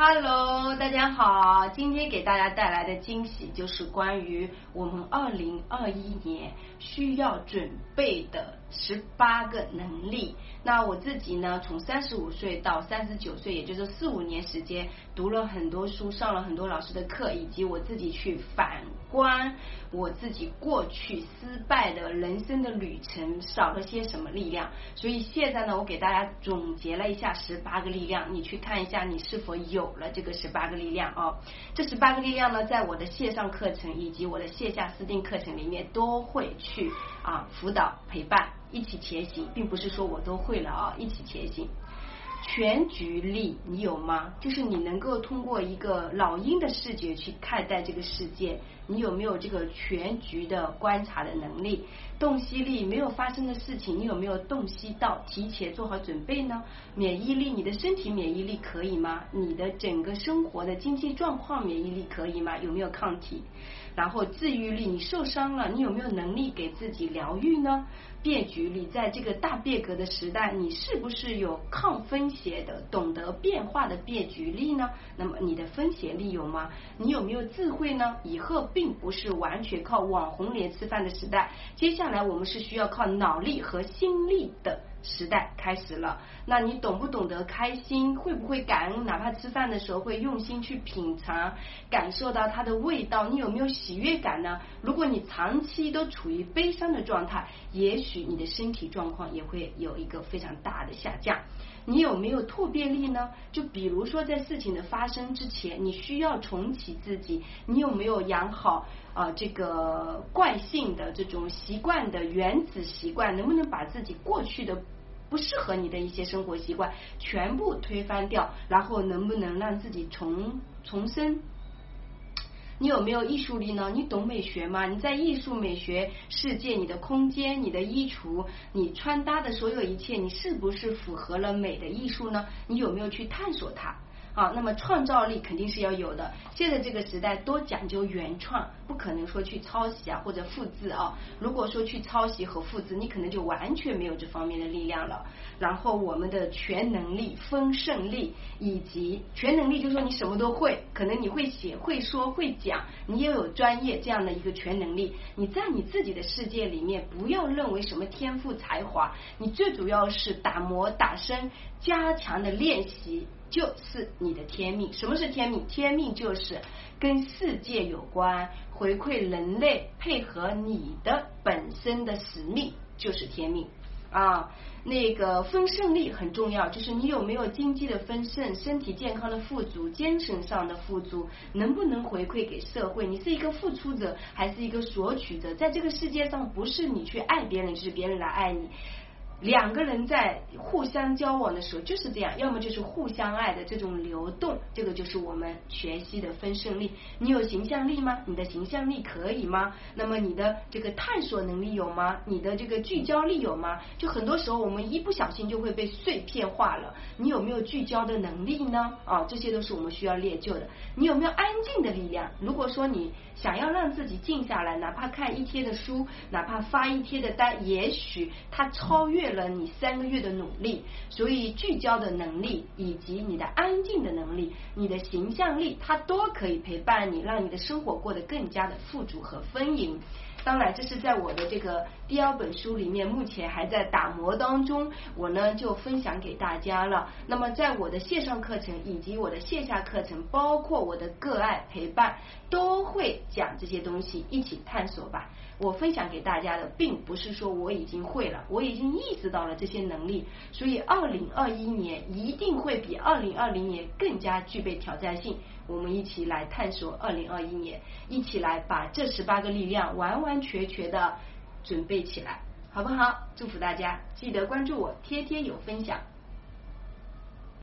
哈喽大家好，今天给大家带来的惊喜就是关于我们二零二一年需要准备的十八个能力。那我自己呢，从三十五岁到三十九岁，也就是四五年时间，读了很多书，上了很多老师的课，以及我自己去反观我自己过去失败的人生的旅程，少了些什么力量。所以现在呢，我给大家总结了一下十八个力量，你去看一下你是否。有了这个十八个力量哦，这十八个力量呢，在我的线上课程以及我的线下私定课程里面都会去啊辅导陪伴一起前行，并不是说我都会了啊，一起前行。全局力你有吗？就是你能够通过一个老鹰的视觉去看待这个世界，你有没有这个全局的观察的能力？洞悉力没有发生的事情，你有没有洞悉到，提前做好准备呢？免疫力，你的身体免疫力可以吗？你的整个生活的经济状况免疫力可以吗？有没有抗体？然后治愈力，你受伤了，你有没有能力给自己疗愈呢？变局力，在这个大变革的时代，你是不是有抗写的、懂得变化的变局力呢？那么你的风险力有吗？你有没有智慧呢？以后并不是完全靠网红脸吃饭的时代，接下来我们是需要靠脑力和心力的。时代开始了，那你懂不懂得开心？会不会感恩？哪怕吃饭的时候会用心去品尝，感受到它的味道。你有没有喜悦感呢？如果你长期都处于悲伤的状态，也许你的身体状况也会有一个非常大的下降。你有没有突变力呢？就比如说在事情的发生之前，你需要重启自己，你有没有养好啊这个惯性的这种习惯的原子习惯？能不能把自己过去的不适合你的一些生活习惯全部推翻掉？然后能不能让自己重重生？你有没有艺术力呢？你懂美学吗？你在艺术美学世界，你的空间、你的衣橱、你穿搭的所有一切，你是不是符合了美的艺术呢？你有没有去探索它？好，那么创造力肯定是要有的。现在这个时代多讲究原创，不可能说去抄袭啊或者复制啊。如果说去抄袭和复制，你可能就完全没有这方面的力量了。然后我们的全能力、丰盛力以及全能力，就是说你什么都会，可能你会写、会说、会讲，你也有专业这样的一个全能力。你在你自己的世界里面，不要认为什么天赋才华，你最主要是打磨、打深、加强的练习。就是你的天命。什么是天命？天命就是跟世界有关，回馈人类，配合你的本身的使命，就是天命啊。那个丰盛力很重要，就是你有没有经济的丰盛，身体健康的富足，精神上的富足，能不能回馈给社会？你是一个付出者，还是一个索取者？在这个世界上，不是你去爱别人，就是别人来爱你。两个人在互相交往的时候就是这样，要么就是互相爱的这种流动，这个就是我们全息的分胜力。你有形象力吗？你的形象力可以吗？那么你的这个探索能力有吗？你的这个聚焦力有吗？就很多时候我们一不小心就会被碎片化了。你有没有聚焦的能力呢？啊，这些都是我们需要练就的。你有没有安静的力量？如果说你想要让自己静下来，哪怕看一天的书，哪怕发一天的呆，也许它超越。了你三个月的努力，所以聚焦的能力以及你的安静的能力，你的形象力，它都可以陪伴你，让你的生活过得更加的富足和丰盈。当然，这是在我的这个第二本书里面，目前还在打磨当中，我呢就分享给大家了。那么，在我的线上课程以及我的线下课程，包括我的个案陪伴，都会讲这些东西，一起探索吧。我分享给大家的，并不是说我已经会了，我已经意识到了这些能力，所以二零二一年一定会比二零二零年更加具备挑战性。我们一起来探索二零二一年，一起来把这十八个力量完完全全的准备起来，好不好？祝福大家，记得关注我，天天有分享。